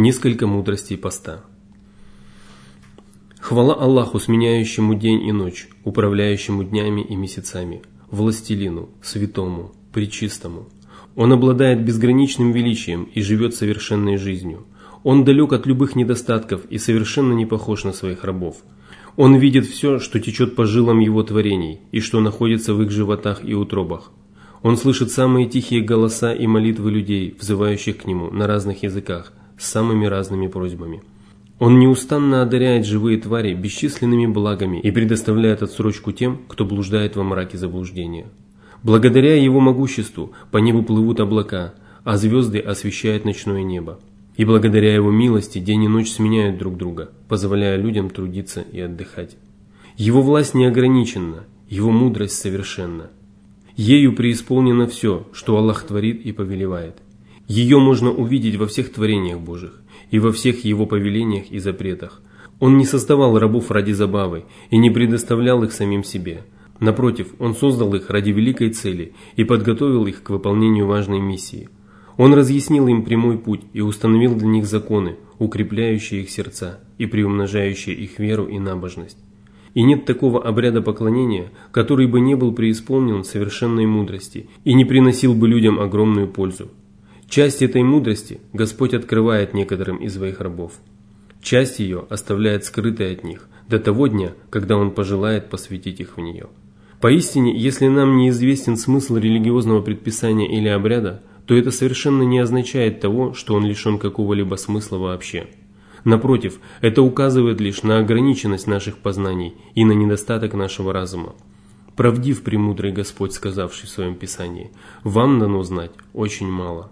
Несколько мудростей поста. Хвала Аллаху, сменяющему день и ночь, управляющему днями и месяцами, властелину, святому, пречистому. Он обладает безграничным величием и живет совершенной жизнью. Он далек от любых недостатков и совершенно не похож на своих рабов. Он видит все, что течет по жилам его творений и что находится в их животах и утробах. Он слышит самые тихие голоса и молитвы людей, взывающих к нему на разных языках, с самыми разными просьбами. Он неустанно одаряет живые твари бесчисленными благами и предоставляет отсрочку тем, кто блуждает во мраке заблуждения. Благодаря его могуществу по небу плывут облака, а звезды освещают ночное небо. И благодаря его милости день и ночь сменяют друг друга, позволяя людям трудиться и отдыхать. Его власть неограниченна, его мудрость совершенна. Ею преисполнено все, что Аллах творит и повелевает. Ее можно увидеть во всех творениях Божьих и во всех Его повелениях и запретах. Он не создавал рабов ради забавы и не предоставлял их самим себе. Напротив, Он создал их ради великой цели и подготовил их к выполнению важной миссии. Он разъяснил им прямой путь и установил для них законы, укрепляющие их сердца и приумножающие их веру и набожность. И нет такого обряда поклонения, который бы не был преисполнен совершенной мудрости и не приносил бы людям огромную пользу. Часть этой мудрости Господь открывает некоторым из своих рабов. Часть ее оставляет скрытой от них до того дня, когда Он пожелает посвятить их в нее. Поистине, если нам неизвестен смысл религиозного предписания или обряда, то это совершенно не означает того, что он лишен какого-либо смысла вообще. Напротив, это указывает лишь на ограниченность наших познаний и на недостаток нашего разума. Правдив премудрый Господь, сказавший в своем Писании, «Вам дано знать очень мало».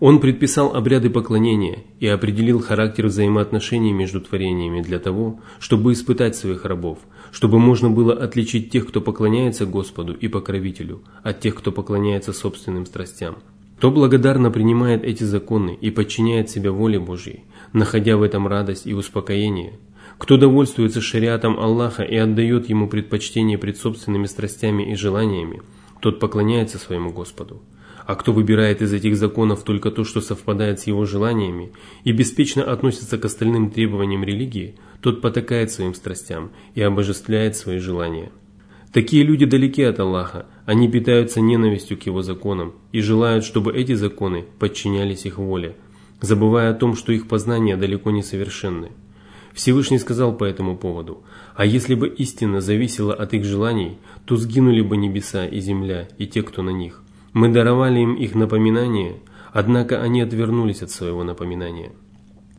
Он предписал обряды поклонения и определил характер взаимоотношений между творениями для того, чтобы испытать своих рабов, чтобы можно было отличить тех, кто поклоняется Господу и покровителю, от тех, кто поклоняется собственным страстям. Кто благодарно принимает эти законы и подчиняет себя воле Божьей, находя в этом радость и успокоение, кто довольствуется шариатом Аллаха и отдает ему предпочтение пред собственными страстями и желаниями, тот поклоняется своему Господу. А кто выбирает из этих законов только то, что совпадает с его желаниями, и беспечно относится к остальным требованиям религии, тот потакает своим страстям и обожествляет свои желания. Такие люди далеки от Аллаха, они питаются ненавистью к его законам и желают, чтобы эти законы подчинялись их воле, забывая о том, что их познания далеко не совершенны. Всевышний сказал по этому поводу, «А если бы истина зависела от их желаний, то сгинули бы небеса и земля и те, кто на них. Мы даровали им их напоминание, однако они отвернулись от своего напоминания.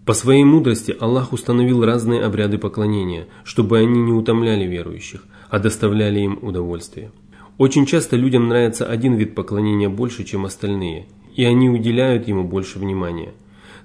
По своей мудрости Аллах установил разные обряды поклонения, чтобы они не утомляли верующих, а доставляли им удовольствие. Очень часто людям нравится один вид поклонения больше, чем остальные, и они уделяют ему больше внимания,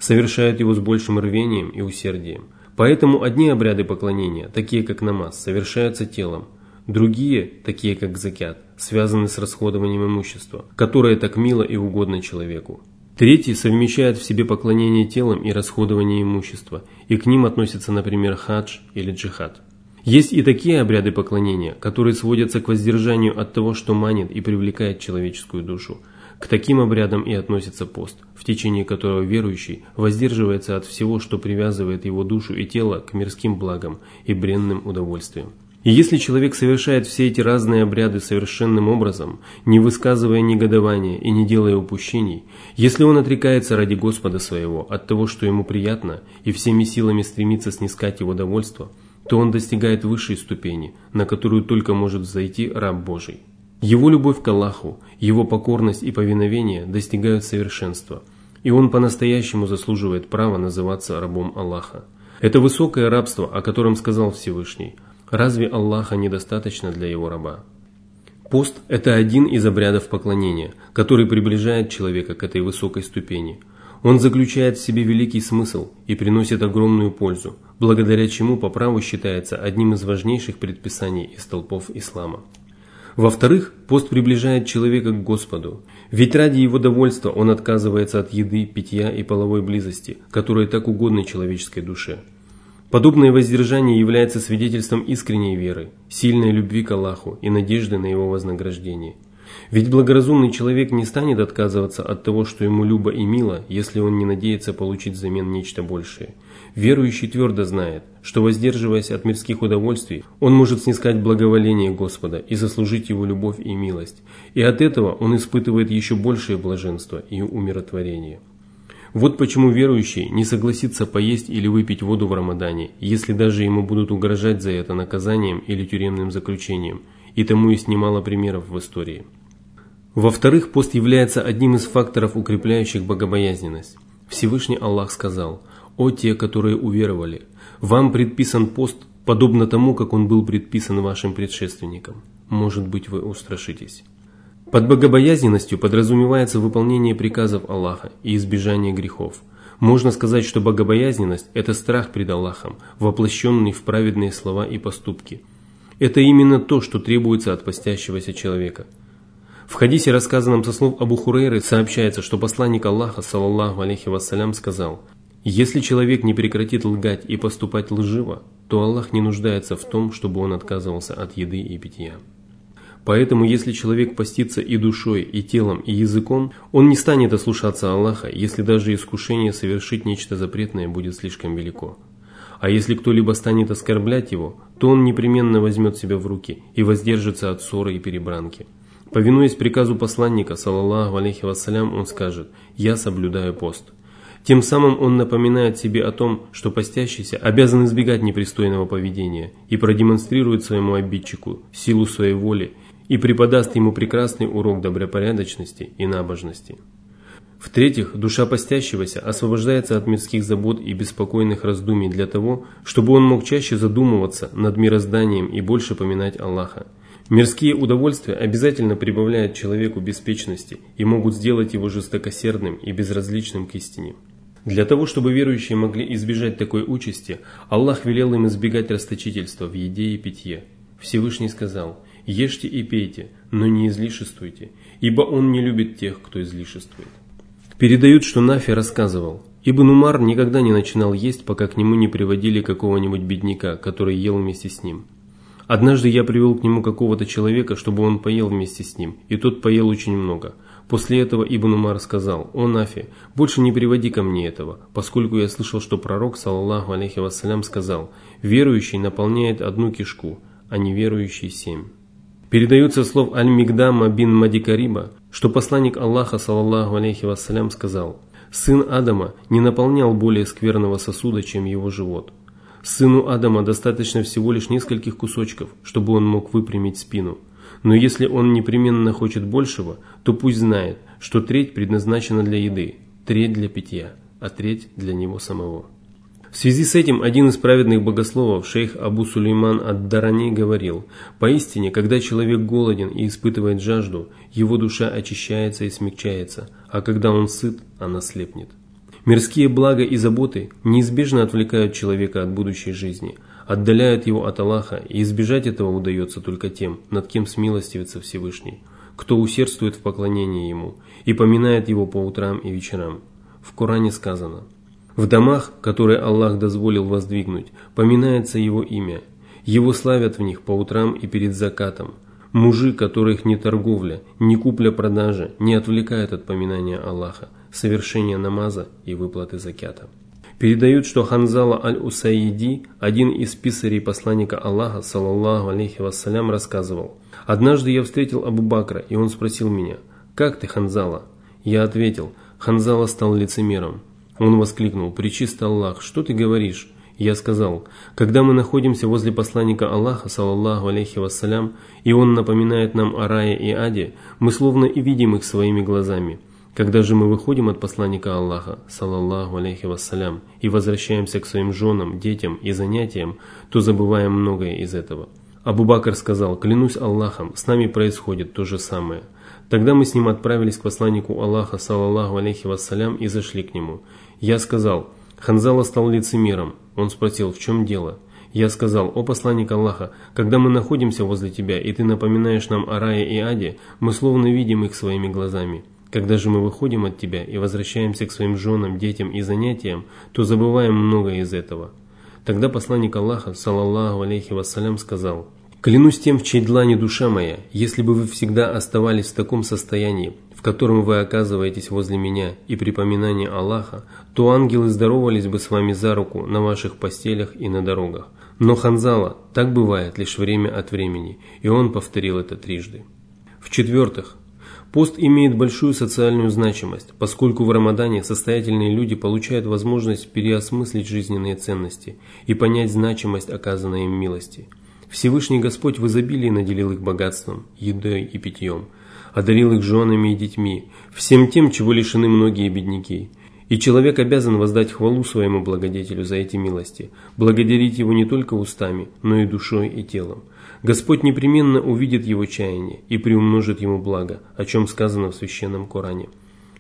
совершают его с большим рвением и усердием. Поэтому одни обряды поклонения, такие как намаз, совершаются телом, Другие, такие как закят, связаны с расходованием имущества, которое так мило и угодно человеку. Третьи совмещают в себе поклонение телом и расходование имущества, и к ним относятся, например, хадж или джихад. Есть и такие обряды поклонения, которые сводятся к воздержанию от того, что манит и привлекает человеческую душу. К таким обрядам и относится пост, в течение которого верующий воздерживается от всего, что привязывает его душу и тело к мирским благам и бренным удовольствиям. И если человек совершает все эти разные обряды совершенным образом, не высказывая негодования и не делая упущений, если он отрекается ради Господа своего от того, что ему приятно, и всеми силами стремится снискать его довольство, то он достигает высшей ступени, на которую только может взойти раб Божий. Его любовь к Аллаху, его покорность и повиновение достигают совершенства, и он по-настоящему заслуживает права называться рабом Аллаха. Это высокое рабство, о котором сказал Всевышний – Разве Аллаха недостаточно для его раба? Пост – это один из обрядов поклонения, который приближает человека к этой высокой ступени. Он заключает в себе великий смысл и приносит огромную пользу, благодаря чему по праву считается одним из важнейших предписаний из толпов ислама. Во-вторых, пост приближает человека к Господу, ведь ради его довольства он отказывается от еды, питья и половой близости, которые так угодны человеческой душе. Подобное воздержание является свидетельством искренней веры, сильной любви к Аллаху и надежды на его вознаграждение. Ведь благоразумный человек не станет отказываться от того, что ему любо и мило, если он не надеется получить взамен нечто большее. Верующий твердо знает, что воздерживаясь от мирских удовольствий, он может снискать благоволение Господа и заслужить его любовь и милость, и от этого он испытывает еще большее блаженство и умиротворение. Вот почему верующий не согласится поесть или выпить воду в Рамадане, если даже ему будут угрожать за это наказанием или тюремным заключением, и тому есть немало примеров в истории. Во-вторых, пост является одним из факторов, укрепляющих богобоязненность. Всевышний Аллах сказал, «О те, которые уверовали, вам предписан пост, подобно тому, как он был предписан вашим предшественникам. Может быть, вы устрашитесь». Под богобоязненностью подразумевается выполнение приказов Аллаха и избежание грехов. Можно сказать, что богобоязненность – это страх пред Аллахом, воплощенный в праведные слова и поступки. Это именно то, что требуется от постящегося человека. В хадисе, рассказанном со слов Абу Хурейры, сообщается, что посланник Аллаха, саллаллаху алейхи вассалям, сказал «Если человек не прекратит лгать и поступать лживо, то Аллах не нуждается в том, чтобы он отказывался от еды и питья». Поэтому, если человек постится и душой, и телом, и языком, он не станет ослушаться Аллаха, если даже искушение совершить нечто запретное будет слишком велико. А если кто-либо станет оскорблять его, то он непременно возьмет себя в руки и воздержится от ссоры и перебранки. Повинуясь приказу посланника, саллаллаху алейхи вассалям, он скажет «Я соблюдаю пост». Тем самым он напоминает себе о том, что постящийся обязан избегать непристойного поведения и продемонстрирует своему обидчику силу своей воли и преподаст ему прекрасный урок добропорядочности и набожности. В-третьих, душа постящегося освобождается от мирских забот и беспокойных раздумий для того, чтобы он мог чаще задумываться над мирозданием и больше поминать Аллаха. Мирские удовольствия обязательно прибавляют человеку беспечности и могут сделать его жестокосердным и безразличным к истине. Для того, чтобы верующие могли избежать такой участи, Аллах велел им избегать расточительства в еде и питье. Всевышний сказал – Ешьте и пейте, но не излишествуйте, ибо он не любит тех, кто излишествует. Передают, что Нафи рассказывал, Ибн Умар никогда не начинал есть, пока к нему не приводили какого-нибудь бедняка, который ел вместе с ним. Однажды я привел к нему какого-то человека, чтобы он поел вместе с ним, и тот поел очень много. После этого Ибн Умар сказал, «О Нафи, больше не приводи ко мне этого, поскольку я слышал, что пророк, саллаллаху алейхи вассалям, сказал, верующий наполняет одну кишку, а неверующий семь». Передается слов Аль-Мигдама бин Мадикариба, что посланник Аллаха, саллаллаху алейхи вассалям, сказал, «Сын Адама не наполнял более скверного сосуда, чем его живот. Сыну Адама достаточно всего лишь нескольких кусочков, чтобы он мог выпрямить спину. Но если он непременно хочет большего, то пусть знает, что треть предназначена для еды, треть для питья, а треть для него самого». В связи с этим один из праведных богословов, шейх Абу Сулейман ад-Дарани, говорил, «Поистине, когда человек голоден и испытывает жажду, его душа очищается и смягчается, а когда он сыт, она слепнет». Мирские блага и заботы неизбежно отвлекают человека от будущей жизни, отдаляют его от Аллаха, и избежать этого удается только тем, над кем смилостивится Всевышний, кто усердствует в поклонении Ему и поминает Его по утрам и вечерам. В Коране сказано – в домах, которые Аллах дозволил воздвигнуть, поминается Его имя. Его славят в них по утрам и перед закатом. Мужи, которых ни торговля, ни купля-продажа не отвлекают от поминания Аллаха, совершения намаза и выплаты закята. Передают, что Ханзала аль-Усаиди, один из писарей посланника Аллаха, саллаллаху алейхи вассалям, рассказывал. «Однажды я встретил Абу Бакра, и он спросил меня, «Как ты, Ханзала?» Я ответил, «Ханзала стал лицемером». Он воскликнул, «Пречист Аллах, что ты говоришь?» Я сказал, когда мы находимся возле посланника Аллаха, саллаллаху алейхи вассалям, и он напоминает нам о рае и аде, мы словно и видим их своими глазами. Когда же мы выходим от посланника Аллаха, саллаллаху алейхи вассалям, и возвращаемся к своим женам, детям и занятиям, то забываем многое из этого. Абу Бакр сказал, клянусь Аллахом, с нами происходит то же самое. Тогда мы с ним отправились к посланнику Аллаха, саллаллаху алейхи вассалям, и зашли к нему. Я сказал, Ханзала стал лицемером. Он спросил, в чем дело? Я сказал, о посланник Аллаха, когда мы находимся возле тебя, и ты напоминаешь нам о рае и аде, мы словно видим их своими глазами. Когда же мы выходим от тебя и возвращаемся к своим женам, детям и занятиям, то забываем многое из этого. Тогда посланник Аллаха, саллаллаху алейхи вассалям, сказал, Клянусь тем, в чьей длани душа моя, если бы вы всегда оставались в таком состоянии, в котором вы оказываетесь возле меня и припоминания Аллаха, то ангелы здоровались бы с вами за руку на ваших постелях и на дорогах. Но Ханзала, так бывает лишь время от времени, и он повторил это трижды. В-четвертых, пост имеет большую социальную значимость, поскольку в Рамадане состоятельные люди получают возможность переосмыслить жизненные ценности и понять значимость оказанной им милости – Всевышний Господь в изобилии наделил их богатством, едой и питьем, одарил их женами и детьми, всем тем, чего лишены многие бедняки. И человек обязан воздать хвалу своему благодетелю за эти милости, благодарить его не только устами, но и душой и телом. Господь непременно увидит его чаяние и приумножит ему благо, о чем сказано в Священном Коране.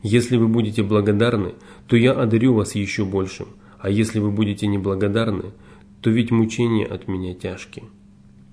Если вы будете благодарны, то я одарю вас еще большим, а если вы будете неблагодарны, то ведь мучения от меня тяжкие.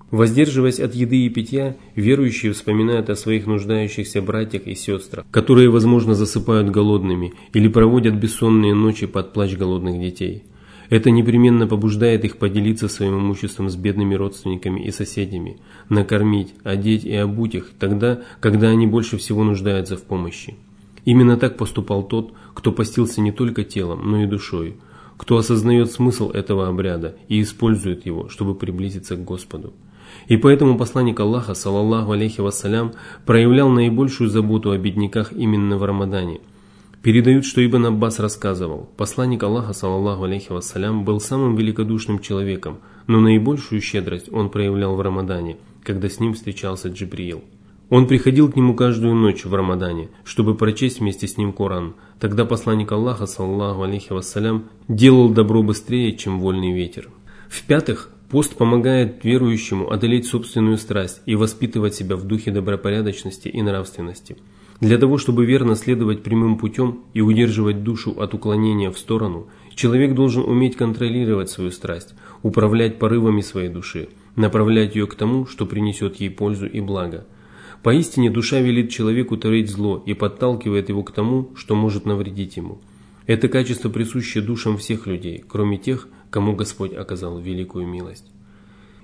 Воздерживаясь от еды и питья, верующие вспоминают о своих нуждающихся братьях и сестрах, которые, возможно, засыпают голодными или проводят бессонные ночи под плач голодных детей. Это непременно побуждает их поделиться своим имуществом с бедными родственниками и соседями, накормить, одеть и обуть их тогда, когда они больше всего нуждаются в помощи. Именно так поступал тот, кто постился не только телом, но и душой, кто осознает смысл этого обряда и использует его, чтобы приблизиться к Господу. И поэтому посланник Аллаха, саллаллаху алейхи вассалям, проявлял наибольшую заботу о бедняках именно в Рамадане. Передают, что Ибн Аббас рассказывал, посланник Аллаха, саллаллаху алейхи вассалям, был самым великодушным человеком, но наибольшую щедрость он проявлял в Рамадане, когда с ним встречался Джибриил. Он приходил к нему каждую ночь в Рамадане, чтобы прочесть вместе с ним Коран. Тогда посланник Аллаха, саллаллаху алейхи вассалям, делал добро быстрее, чем вольный ветер. В-пятых, Пост помогает верующему одолеть собственную страсть и воспитывать себя в духе добропорядочности и нравственности. Для того, чтобы верно следовать прямым путем и удерживать душу от уклонения в сторону, человек должен уметь контролировать свою страсть, управлять порывами своей души, направлять ее к тому, что принесет ей пользу и благо. Поистине душа велит человеку творить зло и подталкивает его к тому, что может навредить ему. Это качество присуще душам всех людей, кроме тех, кому Господь оказал великую милость.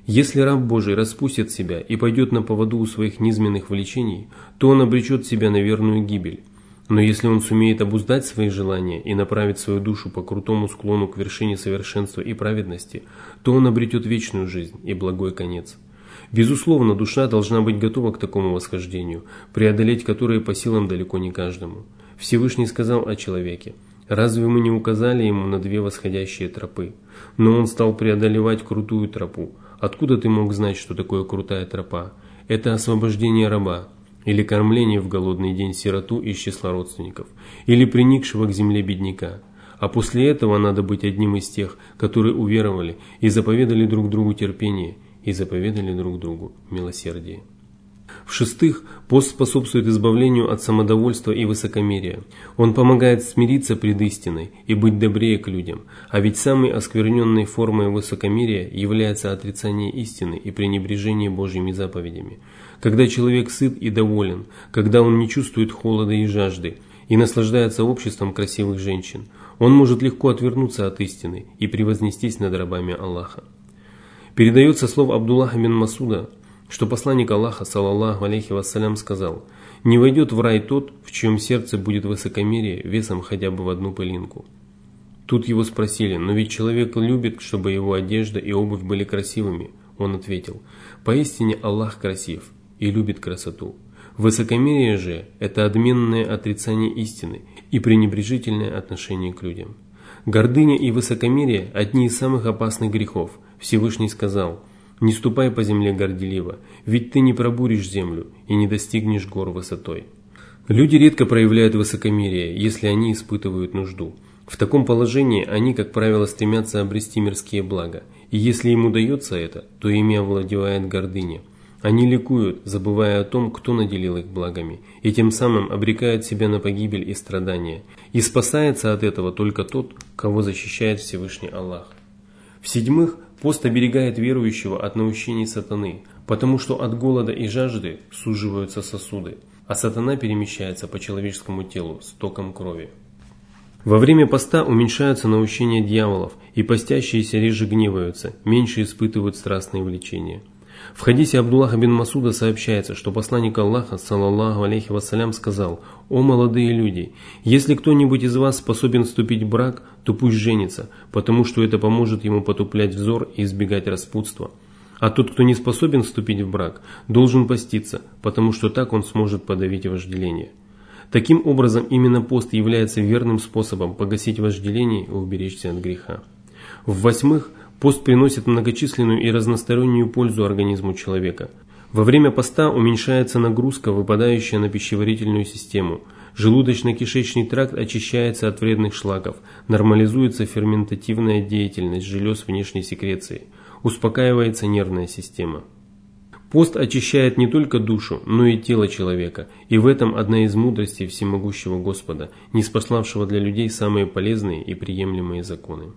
Если раб Божий распустит себя и пойдет на поводу у своих низменных влечений, то он обречет себя на верную гибель. Но если он сумеет обуздать свои желания и направить свою душу по крутому склону к вершине совершенства и праведности, то он обретет вечную жизнь и благой конец. Безусловно, душа должна быть готова к такому восхождению, преодолеть которое по силам далеко не каждому. Всевышний сказал о человеке – Разве мы не указали ему на две восходящие тропы? Но он стал преодолевать крутую тропу. Откуда ты мог знать, что такое крутая тропа? Это освобождение раба, или кормление в голодный день сироту из числа родственников, или приникшего к земле бедняка. А после этого надо быть одним из тех, которые уверовали и заповедали друг другу терпение, и заповедали друг другу милосердие. В-шестых, пост способствует избавлению от самодовольства и высокомерия. Он помогает смириться пред истиной и быть добрее к людям, а ведь самой оскверненной формой высокомерия является отрицание истины и пренебрежение Божьими заповедями. Когда человек сыт и доволен, когда он не чувствует холода и жажды, и наслаждается обществом красивых женщин, он может легко отвернуться от истины и превознестись над рабами Аллаха. Передается слов Абдуллаха бин Масуда, что посланник Аллаха, саллаллаху алейхи вассалям, сказал, «Не войдет в рай тот, в чьем сердце будет высокомерие весом хотя бы в одну пылинку». Тут его спросили, но ведь человек любит, чтобы его одежда и обувь были красивыми. Он ответил, поистине Аллах красив и любит красоту. Высокомерие же – это отменное отрицание истины и пренебрежительное отношение к людям. Гордыня и высокомерие – одни из самых опасных грехов. Всевышний сказал – не ступай по земле горделиво, ведь ты не пробуришь землю и не достигнешь гор высотой. Люди редко проявляют высокомерие, если они испытывают нужду. В таком положении они, как правило, стремятся обрести мирские блага, и если им удается это, то ими овладевает гордыня. Они ликуют, забывая о том, кто наделил их благами, и тем самым обрекают себя на погибель и страдания. И спасается от этого только тот, кого защищает Всевышний Аллах. В-седьмых, Пост оберегает верующего от наущений сатаны, потому что от голода и жажды суживаются сосуды, а сатана перемещается по человеческому телу с током крови. Во время поста уменьшаются наущения дьяволов, и постящиеся реже гневаются, меньше испытывают страстные влечения. В хадисе Абдуллаха бин Масуда сообщается, что посланник Аллаха, саллаллаху алейхи вассалям, сказал «О молодые люди, если кто-нибудь из вас способен вступить в брак, то пусть женится, потому что это поможет ему потуплять взор и избегать распутства. А тот, кто не способен вступить в брак, должен поститься, потому что так он сможет подавить вожделение». Таким образом, именно пост является верным способом погасить вожделение и уберечься от греха. В-восьмых, Пост приносит многочисленную и разностороннюю пользу организму человека. Во время поста уменьшается нагрузка, выпадающая на пищеварительную систему. Желудочно-кишечный тракт очищается от вредных шлаков, нормализуется ферментативная деятельность желез внешней секреции, успокаивается нервная система. Пост очищает не только душу, но и тело человека, и в этом одна из мудростей всемогущего Господа, не спаславшего для людей самые полезные и приемлемые законы.